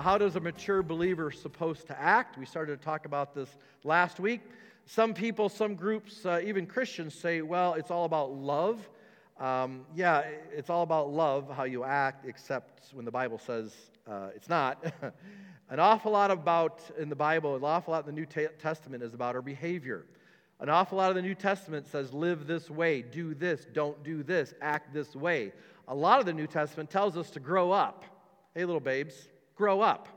Uh, how does a mature believer supposed to act? We started to talk about this last week. Some people, some groups, uh, even Christians say, well, it's all about love. Um, yeah, it's all about love, how you act, except when the Bible says uh, it's not. an awful lot about in the Bible, an awful lot in the New Testament is about our behavior. An awful lot of the New Testament says, live this way, do this, don't do this, act this way. A lot of the New Testament tells us to grow up. Hey, little babes, grow up.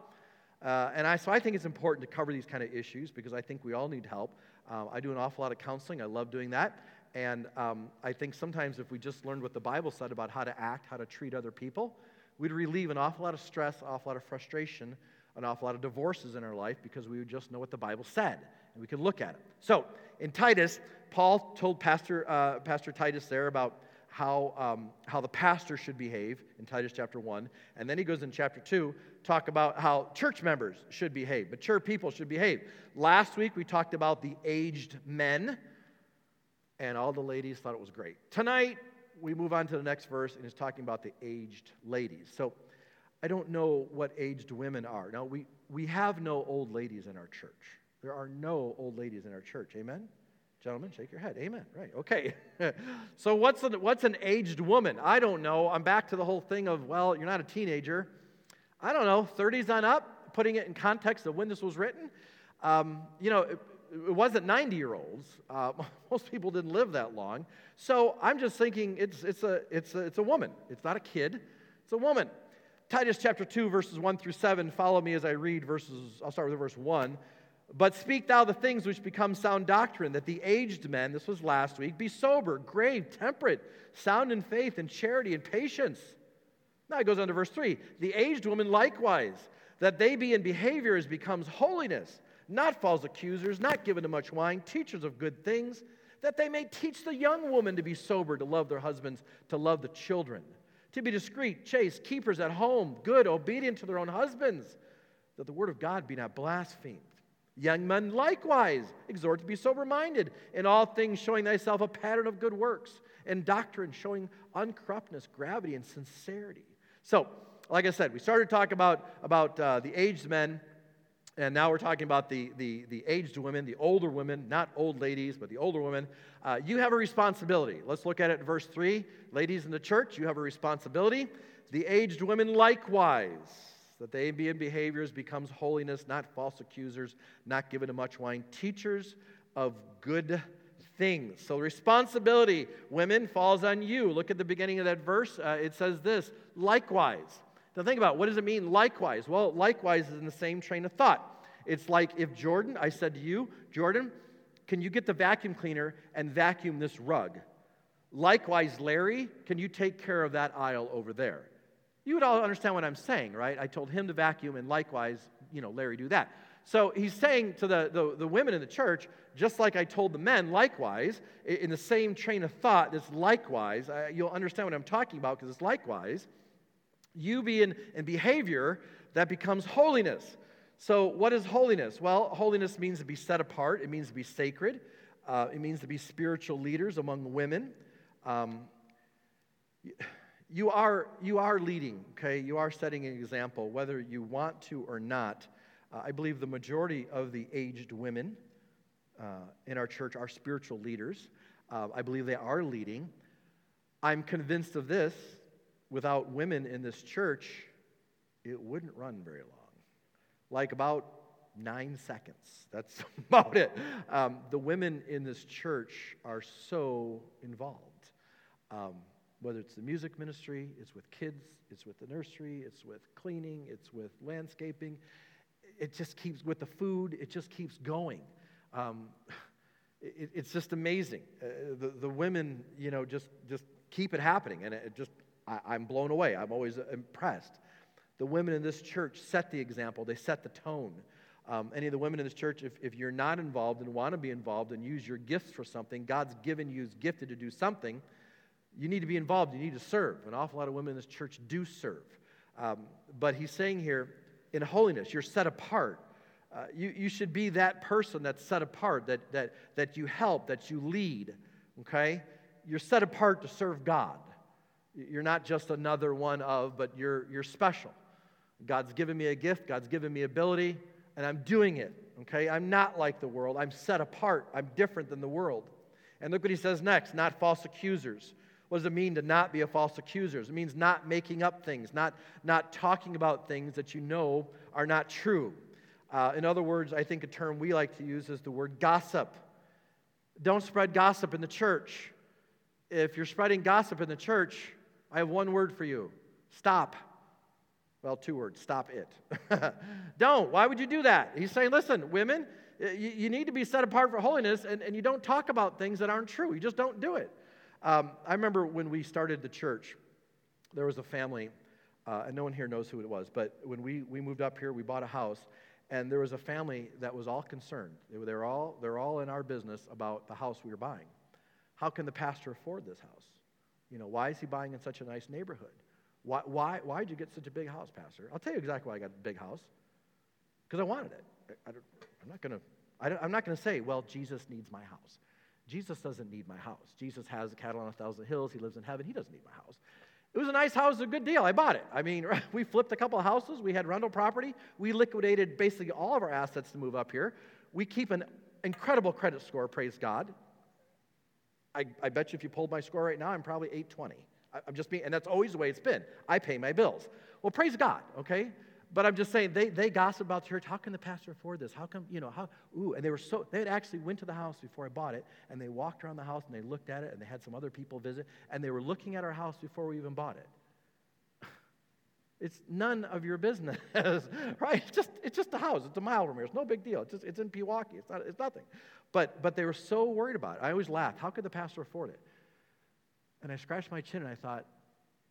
Uh, and I, so I think it's important to cover these kind of issues because I think we all need help. Uh, I do an awful lot of counseling. I love doing that. And um, I think sometimes if we just learned what the Bible said about how to act, how to treat other people, we'd relieve an awful lot of stress, an awful lot of frustration, an awful lot of divorces in our life because we would just know what the Bible said and we could look at it. So in Titus, Paul told Pastor, uh, Pastor Titus there about how, um, how the pastor should behave in Titus chapter 1. And then he goes in chapter 2, talk about how church members should behave, mature people should behave. Last week we talked about the aged men, and all the ladies thought it was great. Tonight we move on to the next verse, and it's talking about the aged ladies. So I don't know what aged women are. Now, we, we have no old ladies in our church. There are no old ladies in our church. Amen? Gentlemen, shake your head. Amen. Right. Okay. so what's an, what's an aged woman? I don't know. I'm back to the whole thing of, well, you're not a teenager. I don't know, 30s on up, putting it in context of when this was written. Um, you know, it, it wasn't 90 year olds. Uh, most people didn't live that long. So I'm just thinking it's, it's, a, it's, a, it's a woman. It's not a kid, it's a woman. Titus chapter 2, verses 1 through 7. Follow me as I read verses, I'll start with verse 1. But speak thou the things which become sound doctrine, that the aged men, this was last week, be sober, grave, temperate, sound in faith and charity and patience. Now it goes on to verse 3 the aged woman likewise, that they be in behavior as becomes holiness, not false accusers, not given to much wine, teachers of good things, that they may teach the young woman to be sober, to love their husbands, to love the children, to be discreet, chaste, keepers at home, good, obedient to their own husbands, that the word of God be not blasphemed. Young men likewise exhort to be sober minded, in all things showing thyself a pattern of good works, and doctrine showing uncorruptness, gravity, and sincerity. So, like I said, we started talking about, about uh, the aged men, and now we're talking about the, the, the aged women, the older women, not old ladies, but the older women. Uh, you have a responsibility. Let's look at it in verse 3. Ladies in the church, you have a responsibility. The aged women likewise that they be in behaviors becomes holiness, not false accusers, not given to much wine, teachers of good things. So, responsibility, women, falls on you. Look at the beginning of that verse. Uh, it says this likewise. Now, think about it. what does it mean, likewise? Well, likewise is in the same train of thought. It's like if Jordan, I said to you, Jordan, can you get the vacuum cleaner and vacuum this rug? Likewise, Larry, can you take care of that aisle over there? You would all understand what I'm saying, right? I told him to vacuum, and likewise, you know, Larry, do that. So he's saying to the, the, the, women in the church, just like I told the men, likewise, in the same train of thought, this likewise, you'll understand what I'm talking about because it's likewise, you be in, in behavior that becomes holiness. So, what is holiness? Well, holiness means to be set apart, it means to be sacred, uh, it means to be spiritual leaders among women. Um, you are, you are leading, okay? You are setting an example, whether you want to or not. Uh, I believe the majority of the aged women uh, in our church are spiritual leaders. Uh, I believe they are leading. I'm convinced of this without women in this church, it wouldn't run very long. Like about nine seconds. That's about it. Um, the women in this church are so involved. Um, whether it's the music ministry, it's with kids, it's with the nursery, it's with cleaning, it's with landscaping. It just keeps, with the food, it just keeps going. Um, it, it's just amazing. Uh, the, the women, you know, just, just keep it happening. And it just, I, I'm blown away. I'm always impressed. The women in this church set the example, they set the tone. Um, any of the women in this church, if, if you're not involved and want to be involved and use your gifts for something, God's given you, is gifted to do something, you need to be involved. You need to serve. An awful lot of women in this church do serve. Um, but he's saying here, in holiness, you're set apart. Uh, you, you should be that person that's set apart, that, that, that you help, that you lead, okay? You're set apart to serve God. You're not just another one of, but you're, you're special. God's given me a gift, God's given me ability, and I'm doing it, okay? I'm not like the world. I'm set apart. I'm different than the world. And look what he says next not false accusers. What does it mean to not be a false accuser? It means not making up things, not, not talking about things that you know are not true. Uh, in other words, I think a term we like to use is the word gossip. Don't spread gossip in the church. If you're spreading gossip in the church, I have one word for you stop. Well, two words stop it. don't. Why would you do that? He's saying, listen, women, you, you, need to be set apart for holiness, and, and you don't talk about things that aren't true. You just don't do it. Um, I remember when we started the church, there was a family, uh, and no one here knows who it was, but when we, we moved up here, we bought a house, and there was a family that was all concerned. They were, they were all, they're all in our business about the house we were buying. How can the pastor afford this house? You know, why is he buying in such a nice neighborhood? Why, why, why did you get such a big house, Pastor? I'll tell you exactly why I got a big house. Because I wanted it. I, am not going to. I'm not going to say, well, Jesus needs my house. Jesus doesn't need my house. Jesus has cattle on a thousand hills. He lives in heaven. He doesn't need my house. It was a nice house, a good deal. I bought it. I mean, we flipped a couple of houses. We had rental property. We liquidated basically all of our assets to move up here. We keep an incredible credit score, praise God. I, I bet you if you pulled my score right now, I'm probably 820. I'm just being, and that's always the way it's been. I pay my bills. Well, praise God, okay? But I'm just saying, they, they gossip about the church. How can the pastor afford this? How come, you know, how, ooh, and they were so, they had actually went to the house before I bought it, and they walked around the house and they looked at it, and they had some other people visit, and they were looking at our house before we even bought it. It's none of your business, right? It's just, it's just a house. It's a mile from here. It's no big deal. It's, just, it's in Pewaukee. It's, not, it's nothing. But, but they were so worried about it. I always laughed. How could the pastor afford it? And I scratched my chin and I thought,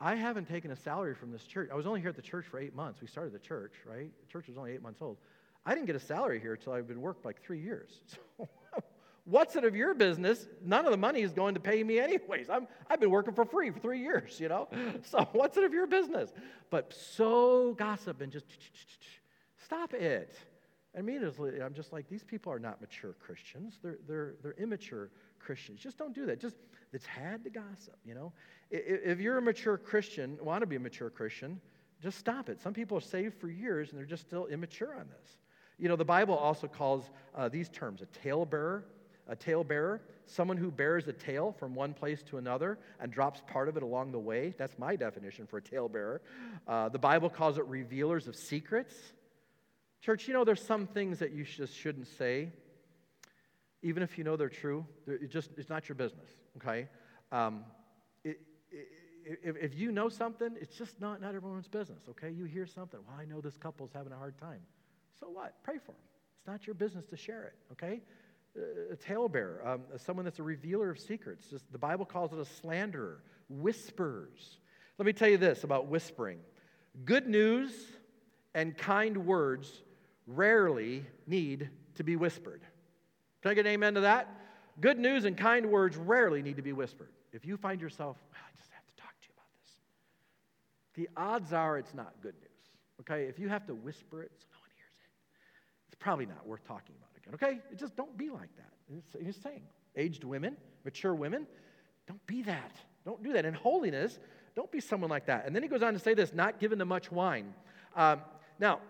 I haven't taken a salary from this church. I was only here at the church for eight months. We started the church, right? The church was only eight months old. I didn't get a salary here until I've been worked like three years. So what's it of your business? None of the money is going to pay me anyways. I'm, I've been working for free for three years, you know? So what's it of your business? But so gossip and just stop it. Immediately, I'm just like, these people are not mature Christians. They're, they're, they're immature Christians. Just don't do that. Just it's had to gossip, you know? If you're a mature Christian, want to be a mature Christian, just stop it. Some people are saved for years and they're just still immature on this. You know, the Bible also calls uh, these terms a talebearer, a talebearer, someone who bears a tale from one place to another and drops part of it along the way. That's my definition for a talebearer. Uh, the Bible calls it revealers of secrets. Church, you know, there's some things that you just shouldn't say even if you know they're true, it just, it's not your business, okay? Um, if, if you know something, it's just not, not everyone's business, okay? You hear something, well, I know this couple's having a hard time. So what? Pray for them. It's not your business to share it, okay? A talebearer, um, someone that's a revealer of secrets. Just, the Bible calls it a slanderer, whispers. Let me tell you this about whispering good news and kind words rarely need to be whispered. Can I get an amen to that? Good news and kind words rarely need to be whispered. If you find yourself, I just have to talk to you about this, the odds are it's not good news. Okay? If you have to whisper it so no one hears it, it's probably not worth talking about again. Okay? Just don't be like that. He's saying, aged women, mature women, don't be that. Don't do that. In holiness, don't be someone like that. And then he goes on to say this not given to much wine. Um, now,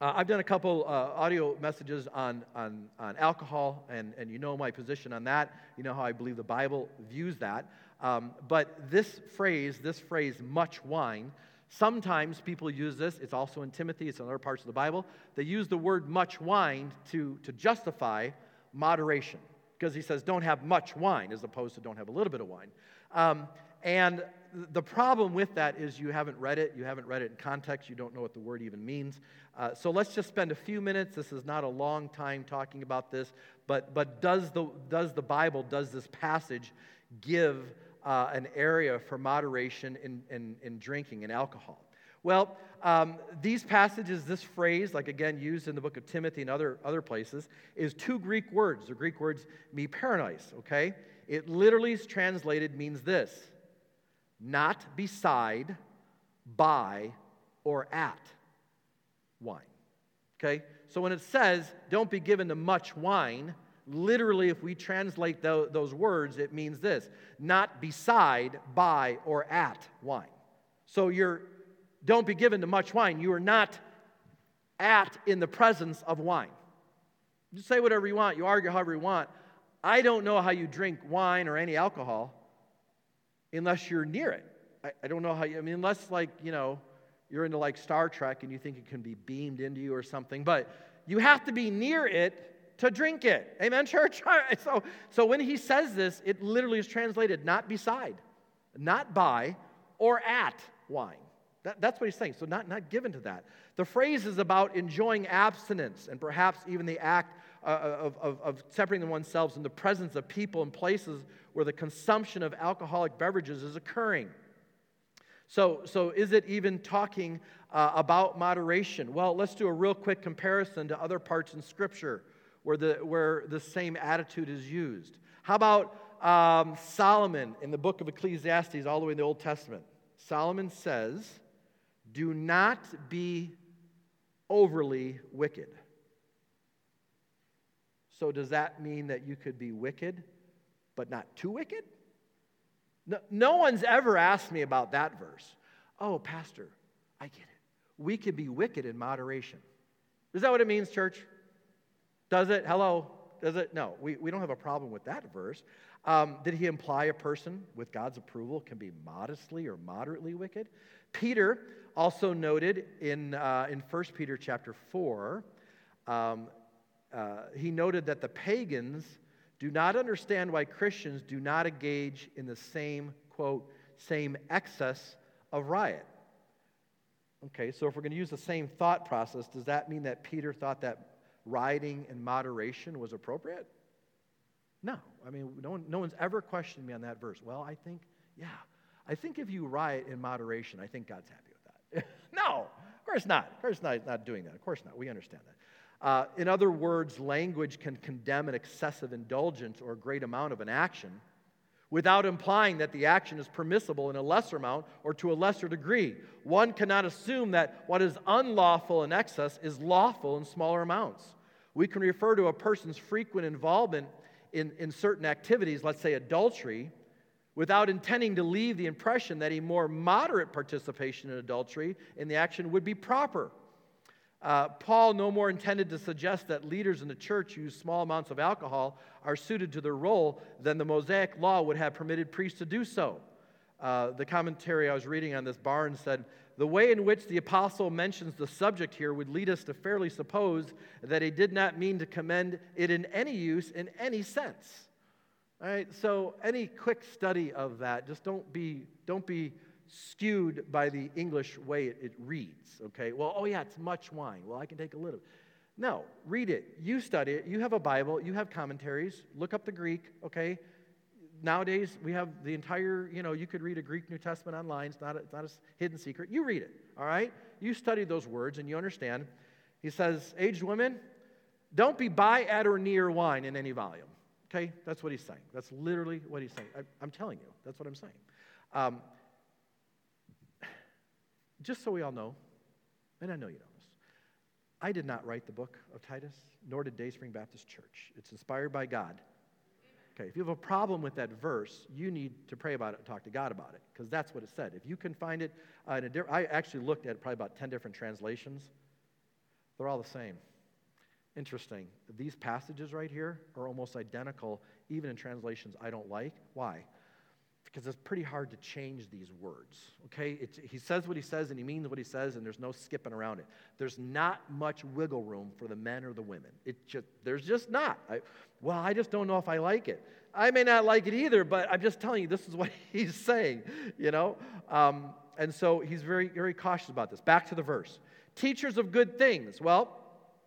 uh, I've done a couple uh, audio messages on, on, on alcohol, and, and you know my position on that. You know how I believe the Bible views that. Um, but this phrase, this phrase, much wine, sometimes people use this. It's also in Timothy, it's in other parts of the Bible. They use the word much wine to, to justify moderation, because he says, don't have much wine, as opposed to don't have a little bit of wine. Um, and the problem with that is you haven't read it, you haven't read it in context, you don't know what the word even means. Uh, so let's just spend a few minutes. This is not a long time talking about this, but, but does, the, does the Bible, does this passage give uh, an area for moderation in, in, in drinking and alcohol? Well, um, these passages, this phrase, like again used in the book of Timothy and other, other places, is two Greek words. The Greek words me paroinos, okay? It literally is translated means this not beside, by, or at wine. Okay? So when it says, don't be given to much wine, literally, if we translate those words, it means this not beside, by, or at wine. So you're, don't be given to much wine. You are not at in the presence of wine. You say whatever you want, you argue however you want. I don't know how you drink wine or any alcohol unless you're near it. I, I don't know how you, I mean, unless, like, you know, you're into like Star Trek and you think it can be beamed into you or something, but you have to be near it to drink it. Amen, church? So, so when he says this, it literally is translated not beside, not by, or at wine. That, that's what he's saying. So, not, not given to that. The phrase is about enjoying abstinence and perhaps even the act uh, of, of, of separating oneself in the presence of people and places where the consumption of alcoholic beverages is occurring. So, so is it even talking uh, about moderation? Well, let's do a real quick comparison to other parts in Scripture where the, where the same attitude is used. How about um, Solomon in the book of Ecclesiastes, all the way in the Old Testament? Solomon says, Do not be overly wicked. So, does that mean that you could be wicked, but not too wicked? No, no one's ever asked me about that verse. Oh, Pastor, I get it. We can be wicked in moderation. Is that what it means, church? Does it? Hello? Does it? No, we, we don't have a problem with that verse. Um, did he imply a person with God's approval can be modestly or moderately wicked? Peter also noted in, uh, in 1 Peter chapter 4, um, uh, he noted that the pagans do not understand why Christians do not engage in the same, quote, same excess of riot. Okay, so if we're going to use the same thought process, does that mean that Peter thought that rioting in moderation was appropriate? No. I mean, no, one, no one's ever questioned me on that verse. Well, I think, yeah, I think if you riot in moderation, I think God's happy with that. no, of course not. Of course not, not doing that. Of course not. We understand that. Uh, in other words, language can condemn an excessive indulgence or a great amount of an action without implying that the action is permissible in a lesser amount or to a lesser degree. One cannot assume that what is unlawful in excess is lawful in smaller amounts. We can refer to a person's frequent involvement in, in certain activities, let's say adultery, without intending to leave the impression that a more moderate participation in adultery in the action would be proper. Uh, Paul no more intended to suggest that leaders in the church use small amounts of alcohol are suited to their role than the Mosaic law would have permitted priests to do so. Uh, the commentary I was reading on this Barnes said, the way in which the apostle mentions the subject here would lead us to fairly suppose that he did not mean to commend it in any use in any sense. All right, so any quick study of that, just don't be, don't be skewed by the English way it, it, reads, okay? Well, oh yeah, it's much wine. Well, I can take a little. No, read it. You study it. You have a Bible. You have commentaries. Look up the Greek, okay? Nowadays, we have the entire, you know, you could read a Greek New Testament online. It's not a, it's not a hidden secret. You read it, all right? You study those words and you understand. He says, aged women, don't be by, at, or near wine in any volume. Okay? That's what he's saying. That's literally what he's saying. I, am telling you. That's what I'm saying. Um, just so we all know, and I know you know this, I did not write the book of Titus, nor did Dayspring Baptist Church. It's inspired by God. Okay, if you have a problem with that verse, you need to pray about it and talk to God about it, because that's what it said. If you can find it uh, in a I actually looked at probably about 10 different translations. They're all the same. Interesting. These passages right here are almost identical, even in translations I don't like. Why? Because it's pretty hard to change these words. Okay? He says what he says and he means what he says, and there's no skipping around it. There's not much wiggle room for the men or the women. It just, there's just not. I, well, I just don't know if I like it. I may not like it either, but I'm just telling you, this is what he's saying, you know? Um, and so he's very, very cautious about this. Back to the verse. Teachers of good things. Well,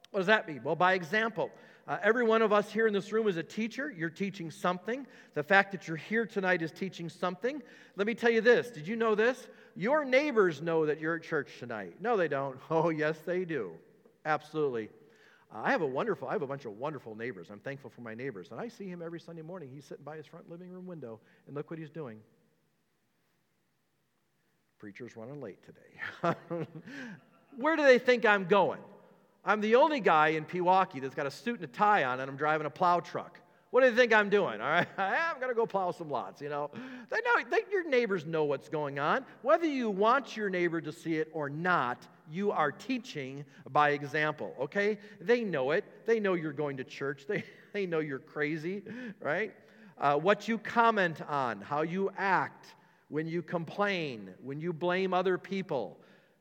what does that mean? Well, by example. Uh, every one of us here in this room is a teacher. You're teaching something. The fact that you're here tonight is teaching something. Let me tell you this did you know this? Your neighbors know that you're at church tonight. No, they don't. Oh, yes, they do. Absolutely. Uh, I have a wonderful, I have a bunch of wonderful neighbors. I'm thankful for my neighbors. And I see him every Sunday morning. He's sitting by his front living room window, and look what he's doing. Preacher's running late today. Where do they think I'm going? I'm the only guy in Pewaukee that's got a suit and a tie on, and I'm driving a plow truck. What do you think I'm doing? All right, I'm going to go plow some lots. You know, they know they, your neighbors know what's going on. Whether you want your neighbor to see it or not, you are teaching by example. Okay, they know it. They know you're going to church. They they know you're crazy, right? Uh, what you comment on, how you act when you complain, when you blame other people.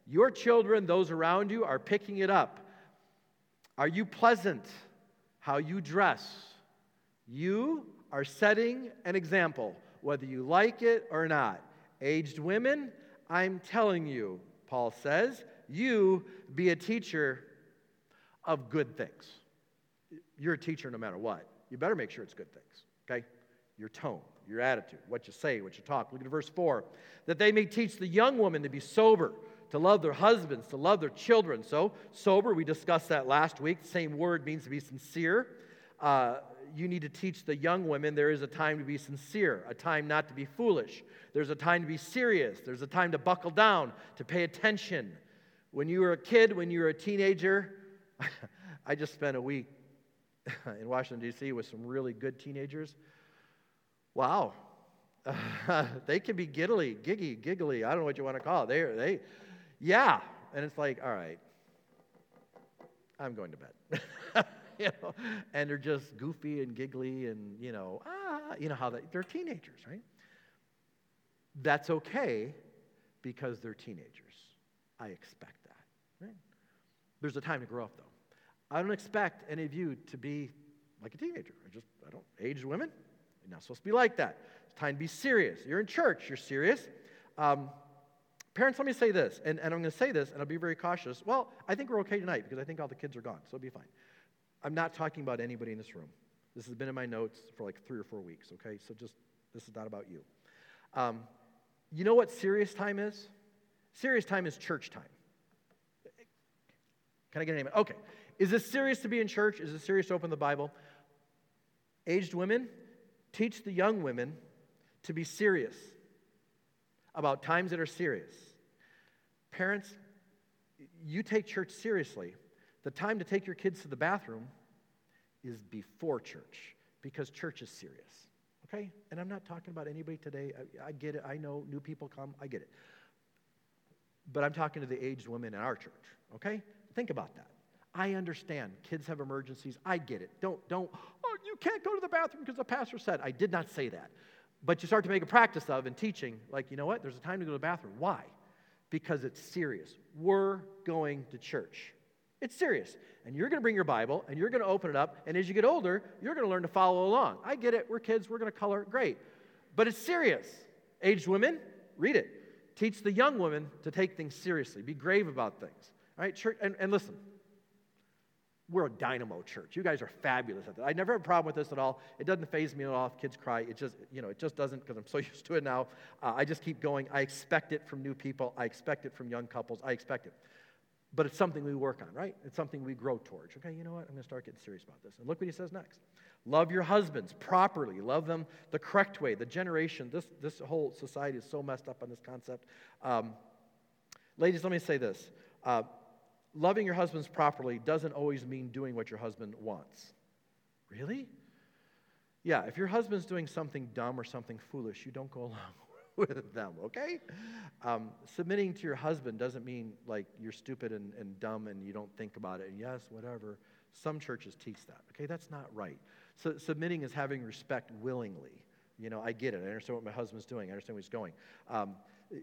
Your children, those around you, are picking it up. Are you pleasant? How you dress? You are setting an example, whether you like it or not. Aged women, I'm telling you, Paul says, you be a teacher of good things. You're a teacher no matter what. You better make sure it's good things, okay? Your tone, your attitude, what you say, what you talk. Look at verse 4 that they may teach the young woman to be sober to love their husbands, to love their children. So, sober, we discussed that last week. The same word means to be sincere. Uh, you need to teach the young women there is a time to be sincere, a time not to be foolish. There's a time to be serious. There's a time to buckle down, to pay attention. When you were a kid, when you were a teenager, I just spent a week in Washington, D.C. with some really good teenagers. Wow. they can be giggly, giggy, giggly. I don't know what you want to call it. They, they, yeah. And it's like, all right, I'm going to bed. you know, and they're just goofy and giggly and, you know, ah, you know how they, they're teenagers, right? That's okay because they're teenagers. I expect that, right? There's a time to grow up, though. I don't expect any of you to be like a teenager. I just, I don't, aged women, you're not supposed to be like that. It's time to be serious. You're in church, you're serious. Um, Parents, let me say this, and, and I'm going to say this, and I'll be very cautious. Well, I think we're okay tonight because I think all the kids are gone, so it'll be fine. I'm not talking about anybody in this room. This has been in my notes for like three or four weeks, okay? So just, this is not about you. Um, you know what serious time is? Serious time is church time. Can I get an amen? Okay. Is this serious to be in church? Is it serious to open the Bible? Aged women, teach the young women to be serious about times that are serious. Parents, you take church seriously. The time to take your kids to the bathroom is before church because church is serious. Okay? And I'm not talking about anybody today. I, I, get it. I know new people come. I get it. But I'm talking to the aged women in our church. Okay? Think about that. I understand kids have emergencies. I get it. Don't, don't, oh, you can't go to the bathroom because the pastor said. I did not say that. But you start to make a practice of in teaching, like, you know what? There's a time to go to the bathroom. Why? Because it's serious. We're going to church. It's serious. And you're going to bring your Bible and you're going to open it up. And as you get older, you're going to learn to follow along. I get it. We're kids. We're going to color. Great. But it's serious. Aged women, read it. Teach the young women to take things seriously. Be grave about things. All right, church. And, and listen, we're a dynamo church. You guys are fabulous at that. I never have a problem with this at all. It doesn't faze me at all if kids cry. It just, you know, it just doesn't because I'm so used to it now. Uh, I just keep going. I expect it from new people. I expect it from young couples. I expect it. But it's something we work on, right? It's something we grow towards. Okay, you know what? I'm going to start getting serious about this. And look what he says next. Love your husbands properly. Love them the correct way. The generation, this, this whole society is so messed up on this concept. Um, ladies, let me say this. Uh, loving your husbands properly doesn't always mean doing what your husband wants. Really? Yeah, if your husband's doing something dumb or something foolish, you don't go along with them, okay? Um, submitting to your husband doesn't mean like you're stupid and, and dumb and you don't think about it. And yes, whatever. Some churches teach that, okay? That's not right. So submitting is having respect willingly. You know, I get it. I understand what my husband's doing. I understand where he's going. Um,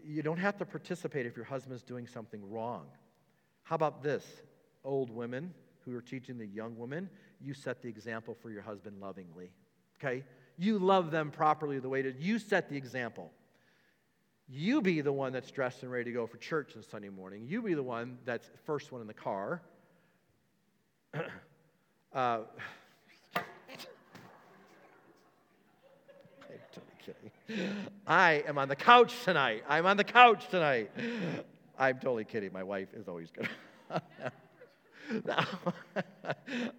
you don't have to participate if your husband's doing something wrong. How about this, old women who are teaching the young women? You set the example for your husband lovingly, okay? You love them properly the way that you set the example. You be the one that's dressed and ready to go for church on Sunday morning. You be the one that's first one in the car. uh, I am on the couch tonight. I'm on the couch tonight. I'm totally kidding. My wife is always good.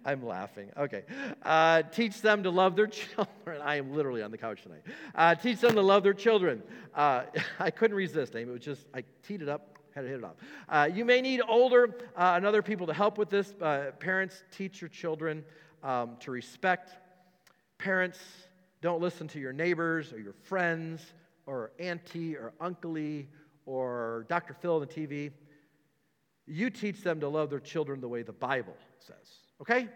I'm laughing. Okay. Uh, teach them to love their children. I am literally on the couch tonight. Uh, teach them to love their children. Uh, I couldn't resist, Amy. It was just, I teed it up, had to hit it off. Uh, you may need older uh, and other people to help with this. Uh, parents, teach your children um, to respect. Parents, don't listen to your neighbors or your friends or auntie or uncle or Dr. Phil on the TV. You teach them to love their children the way the Bible says. Okay?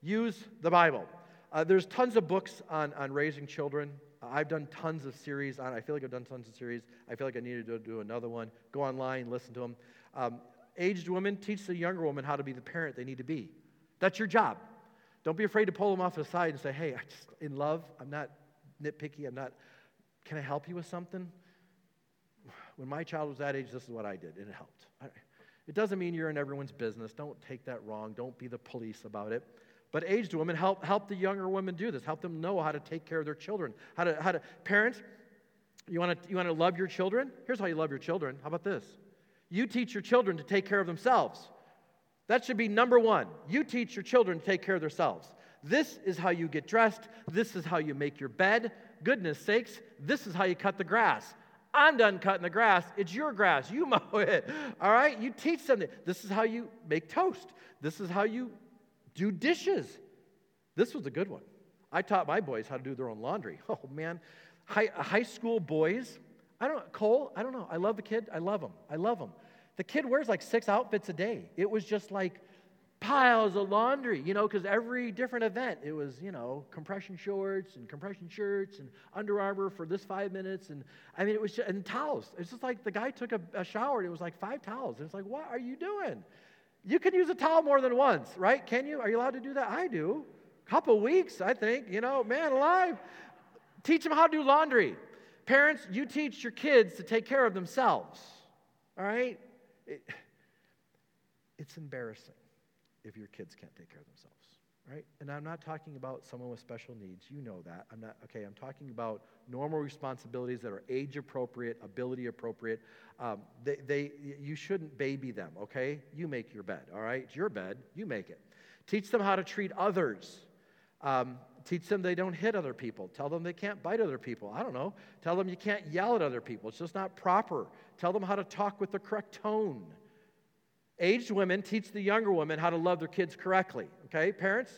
Use the Bible. Uh, there's tons of books on, on raising children. I've done tons of series on. I feel like I've done tons of series. I feel like I needed to do another one. Go online, listen to them. Um, aged women teach the younger woman how to be the parent they need to be. That's your job. Don't be afraid to pull them off the side and say, "Hey, I just in love. I'm not nitpicky. I'm not. Can I help you with something?" When my child was that age, this is what I did, and it helped. It doesn't mean you're in everyone's business. Don't take that wrong. Don't be the police about it. But aged women help help the younger women do this. Help them know how to take care of their children. How to how to parents. You want to you want to love your children? Here's how you love your children. How about this? You teach your children to take care of themselves. That should be number one. You teach your children to take care of themselves. This is how you get dressed. This is how you make your bed. Goodness sakes, this is how you cut the grass. I'm done cutting the grass. It's your grass. You mow it. All right? You teach them. This is how you make toast. This is how you do dishes. This was a good one. I taught my boys how to do their own laundry. Oh, man. High, high school boys, I don't know, Cole, I don't know. I love the kid. I love him. I love him. The kid wears like six outfits a day. It was just like piles of laundry, you know, because every different event, it was, you know, compression shorts and compression shirts and Under Armour for this five minutes. And I mean, it was, just, and towels. It's just like the guy took a, a shower and it was like five towels. And it's like, what are you doing? You can use a towel more than once, right? Can you? Are you allowed to do that? I do. Couple weeks, I think. You know, man alive. Teach them how to do laundry. Parents, you teach your kids to take care of themselves. All right? It, it's embarrassing if your kids can't take care of themselves, right? And I'm not talking about someone with special needs. You know that. I'm not, okay, I'm talking about normal responsibilities that are age appropriate, ability appropriate. Um, they, they, you shouldn't baby them, okay? You make your bed, all right? It's your bed, you make it. Teach them how to treat others. Um, teach them they don't hit other people. Tell them they can't bite other people. I don't know. Tell them you can't yell at other people. It's just not proper. Tell them how to talk with the correct tone. Aged women teach the younger women how to love their kids correctly. Okay, parents?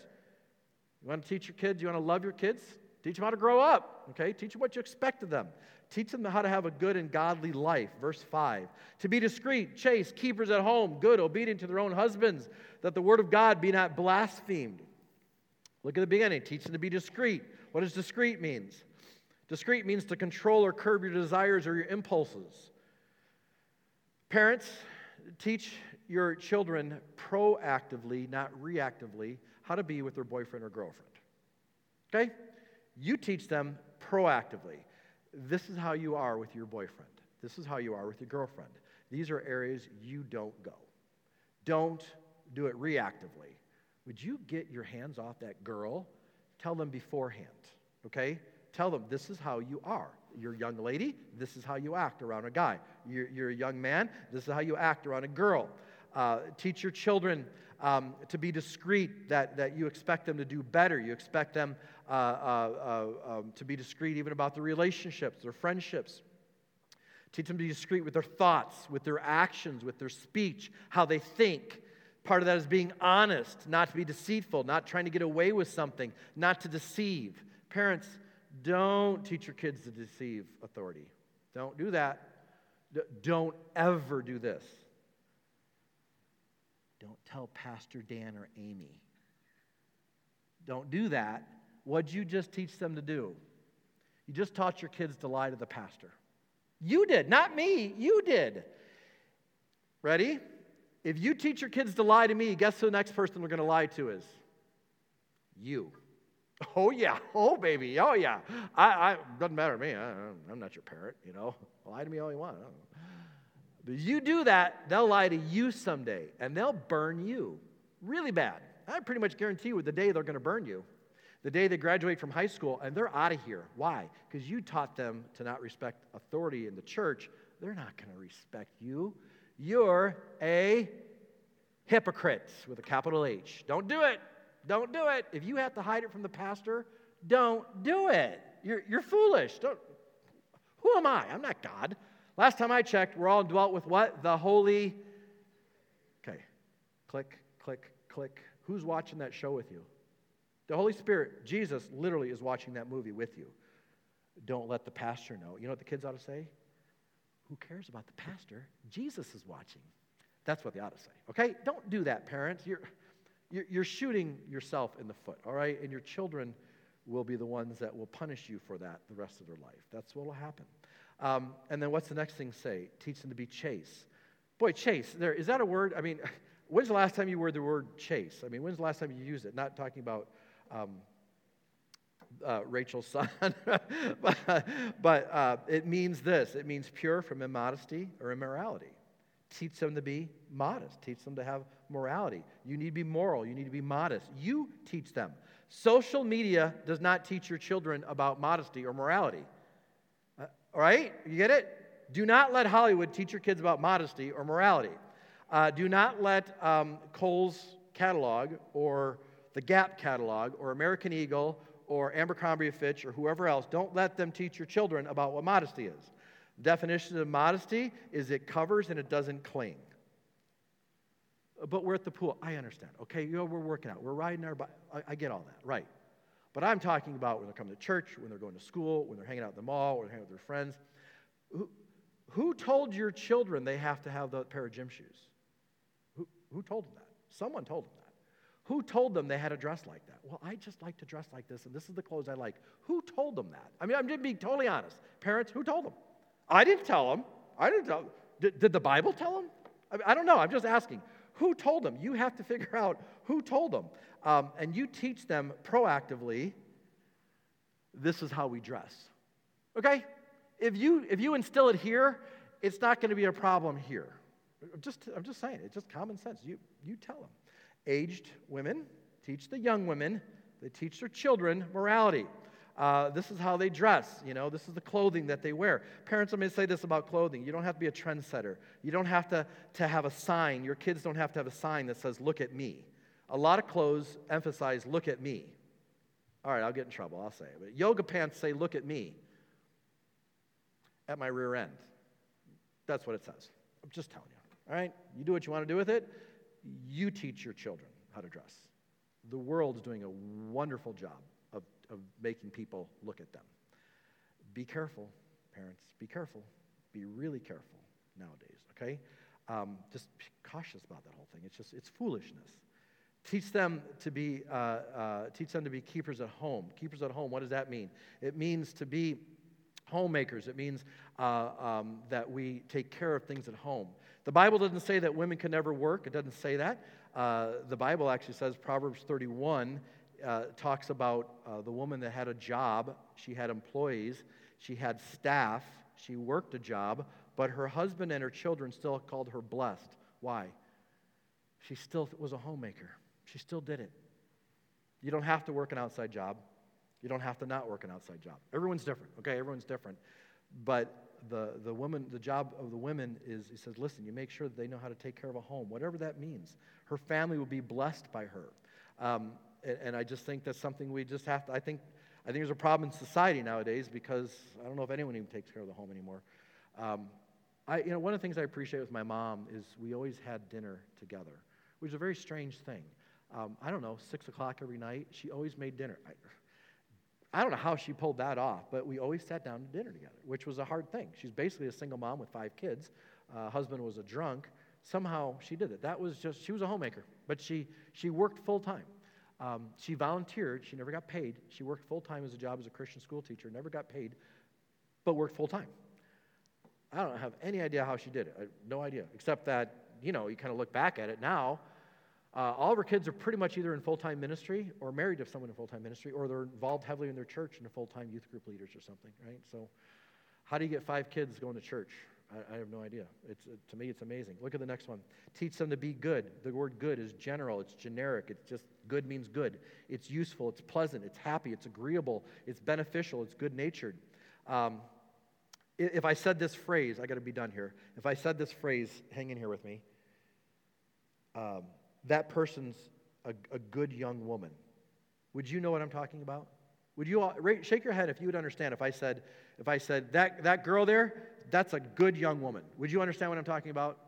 You want to teach your kids, you want to love your kids? Teach them how to grow up. Okay, teach them what you expect of them. Teach them how to have a good and godly life. Verse 5. To be discreet, chaste, keepers at home, good, obedient to their own husbands, that the word of God be not blasphemed. Look at the beginning. Teach them to be discreet. What does discreet means? Discreet means to control or curb your desires or your impulses. Parents, teach your children proactively, not reactively, how to be with their boyfriend or girlfriend. Okay? You teach them proactively. This is how you are with your boyfriend. This is how you are with your girlfriend. These are areas you don't go. Don't do it reactively. Would you get your hands off that girl? Tell them beforehand, okay? Tell them this is how you are. You're a young lady, this is how you act around a guy. You're, you're a young man, this is how you act around a girl. Uh, teach your children um, to be discreet, that, that you expect them to do better. You expect them uh, uh, uh, um, to be discreet even about their relationships, their friendships. Teach them to be discreet with their thoughts, with their actions, with their speech, how they think. Part of that is being honest, not to be deceitful, not trying to get away with something, not to deceive. Parents, don't teach your kids to deceive authority. Don't do that. D- don't ever do this. Don't tell Pastor Dan or Amy. Don't do that. What'd you just teach them to do? You just taught your kids to lie to the pastor. You did, not me. You did. Ready? If you teach your kids to lie to me, guess who the next person we're going to lie to is? You. Oh, yeah. Oh, baby. Oh, yeah. I, I doesn't matter to me. I, am not your parent, you know. Lie to me all you want. But you do that, they'll lie to you someday and they'll burn you really bad. I pretty much guarantee you the day they're going to burn you. The day they graduate from high school and they're out of here. Why? Because you taught them to not respect authority in the church. They're not going to respect you. You're a hypocrite with a capital H. Don't do it. Don't do it. If you have to hide it from the pastor, don't do it. You're, you're foolish. Don't, who am I? I'm not God. Last time I checked, we're all dwelt with what? The Holy. Okay. Click, click, click. Who's watching that show with you? The Holy Spirit, Jesus, literally is watching that movie with you. Don't let the pastor know. You know what the kids ought to say? Who cares about the pastor? Jesus is watching. That's what they ought to say. Okay? Don't do that, parents. You're, you're shooting yourself in the foot, all right? And your children will be the ones that will punish you for that the rest of their life. That's what will happen. Um, and then what's the next thing say? Teach them to be chase. Boy, chase, there, is that a word? I mean, when's the last time you heard the word chase? I mean, when's the last time you used it? Not talking about um, uh, Rachel's son, but, but uh, it means this it means pure from immodesty or immorality. Teach them to be modest, teach them to have morality. You need to be moral, you need to be modest. You teach them. Social media does not teach your children about modesty or morality. All right? You get it? Do not let Hollywood teach your kids about modesty or morality. Uh, do not let um, Kohl's catalog or the Gap catalog or American Eagle or Abercrombie Fitch or whoever else, don't let them teach your children about what modesty is. The definition of modesty is it covers and it doesn't cling. But we're at the pool. I understand. Okay, you know, we're working out. We're riding our bike. I, I get all that, right. But I'm talking about when they're coming to church, when they're going to school, when they're hanging out at the mall, when they're hanging out with their friends. Who, who told your children they have to have the pair of gym shoes? Who, who told them that? Someone told them that. Who told them they had to dress like that? Well, I just like to dress like this, and this is the clothes I like. Who told them that? I mean, I'm just being totally honest. Parents, who told them? I didn't tell them. I didn't tell them. Did, did the Bible tell them? I, mean, I don't know. I'm just asking. Who told them? You have to figure out who told them. Um, and you teach them proactively this is how we dress. Okay? If you, if you instill it here, it's not going to be a problem here. I'm just, I'm just saying, it's just common sense. You, you tell them. Aged women teach the young women, they teach their children morality. Uh, this is how they dress. You know, this is the clothing that they wear. Parents, let me say this about clothing. You don't have to be a trendsetter. You don't have to, to have a sign. Your kids don't have to have a sign that says, look at me. A lot of clothes emphasize, look at me. All right, I'll get in trouble. I'll say it. But yoga pants say, look at me at my rear end. That's what it says. I'm just telling you. All right? You do what you want to do with it. You teach your children how to dress. The world's doing a wonderful job of making people look at them. Be careful, parents. Be careful. Be really careful nowadays, okay? Um, just be cautious about that whole thing. It's just, it's foolishness. Teach them to be, uh, uh, teach them to be keepers at home. Keepers at home, what does that mean? It means to be homemakers. It means uh, um, that we take care of things at home. The Bible doesn't say that women can never work. It doesn't say that. Uh, the Bible actually says, Proverbs 31 uh, talks about uh, the woman that had a job, she had employees, she had staff, she worked a job, but her husband and her children still called her blessed. Why? She still was a homemaker. She still did it. You don't have to work an outside job. You don't have to not work an outside job. Everyone's different, okay? Everyone's different. But the, the woman, the job of the women is, he says, listen, you make sure that they know how to take care of a home, whatever that means. Her family will be blessed by her. Um, and, and I just think that's something we just have to, I think, I think there's a problem in society nowadays because I don't know if anyone even takes care of the home anymore. Um, I, you know, one of the things I appreciate with my mom is we always had dinner together, which is a very strange thing. Um, I don't know, six o'clock every night, she always made dinner. I, I don't know how she pulled that off, but we always sat down to dinner together, which was a hard thing. She's basically a single mom with five kids. Uh, husband was a drunk. Somehow she did it. That was just, she was a homemaker, but she, she worked full time. Um, she volunteered. She never got paid. She worked full time as a job as a Christian school teacher, never got paid, but worked full time. I don't have any idea how she did it. I, no idea, except that, you know, you kind of look back at it now. Uh, all of her kids are pretty much either in full time ministry or married to someone in full time ministry, or they're involved heavily in their church and full time youth group leaders or something, right? So, how do you get five kids going to church? I, I have no idea. It's, uh, to me, it's amazing. Look at the next one. Teach them to be good. The word good is general, it's generic. It's just good means good. It's useful, it's pleasant, it's happy, it's agreeable, it's beneficial, it's good natured. Um, if I said this phrase, I got to be done here. If I said this phrase, hang in here with me. Um, that person's a, a, good young woman. Would you know what I'm talking about? Would you all, shake your head if you would understand if I said, if I said that, that girl there, that's a good young woman. Would you understand what I'm talking about?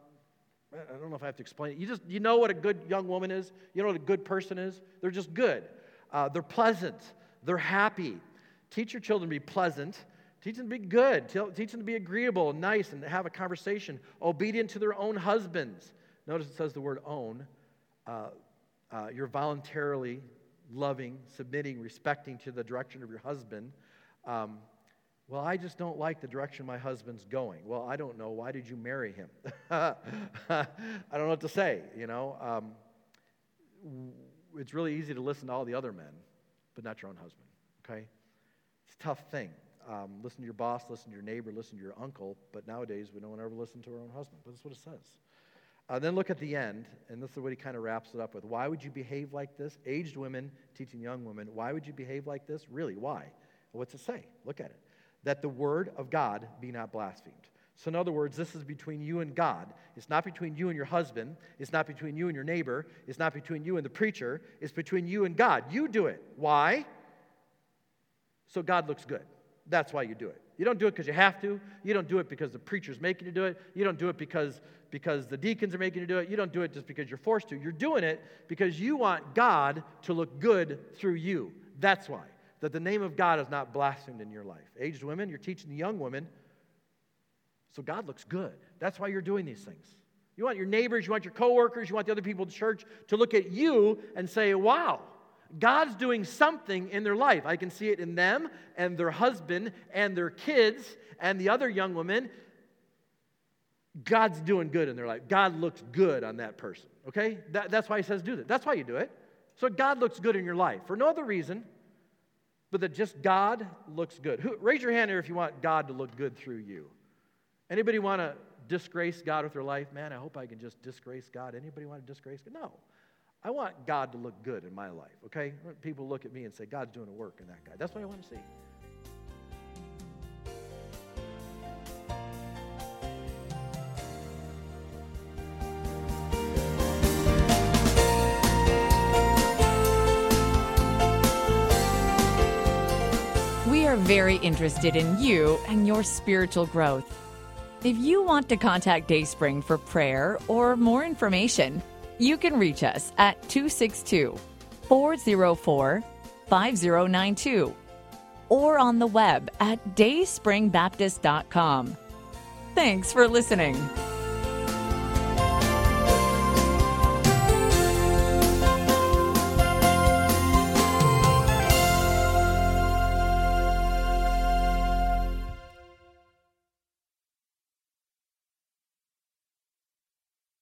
I don't know if I have to explain it. You just you know what a good young woman is. You know what a good person is. They're just good. Uh, they're pleasant. They're happy. Teach your children to be pleasant. Teach them to be good. Teach them to be agreeable, nice, and to have a conversation. Obedient to their own husbands. Notice it says the word own. Uh, uh, you're voluntarily loving, submitting, respecting to the direction of your husband. Um, well, I just don't like the direction my husband's going. Well, I don't know. Why did you marry him? I don't know what to say, you know. Um, it's really easy to listen to all the other men, but not your own husband, okay? It's a tough thing. Um, listen to your boss, listen to your neighbor, listen to your uncle, but nowadays we don't ever listen to our own husband. But that's what it says. Uh, then look at the end, and this is what he kind of wraps it up with. Why would you behave like this? Aged women teaching young women, why would you behave like this? Really, why? What's it say? Look at it. That the word of God be not blasphemed. So, in other words, this is between you and God. It's not between you and your husband. It's not between you and your neighbor. It's not between you and the preacher. It's between you and God. You do it. Why? So God looks good. That's why you do it. You don't do it because you have to. You don't do it because the preacher's making you do it. You don't do it because, because the deacons are making you do it. You don't do it just because you're forced to. You're doing it because you want God to look good through you. That's why. That the name of God is not blasphemed in your life. Aged women, you're teaching the young women. So God looks good. That's why you're doing these things. You want your neighbors, you want your coworkers, you want the other people in church to look at you and say, wow, God's doing something in their life. I can see it in them and their husband and their kids and the other young women. God's doing good in their life. God looks good on that person. Okay? That, that's why he says do that. That's why you do it. So God looks good in your life for no other reason but that just God looks good. Who, raise your hand here if you want God to look good through you. Anybody want to disgrace God with their life? Man, I hope I can just disgrace God. Anybody want to disgrace God? No. I want God to look good in my life, okay? People look at me and say, God's doing a work in that guy. That's what I want to see. Very interested in you and your spiritual growth. If you want to contact Dayspring for prayer or more information, you can reach us at 262 404 5092 or on the web at dayspringbaptist.com. Thanks for listening.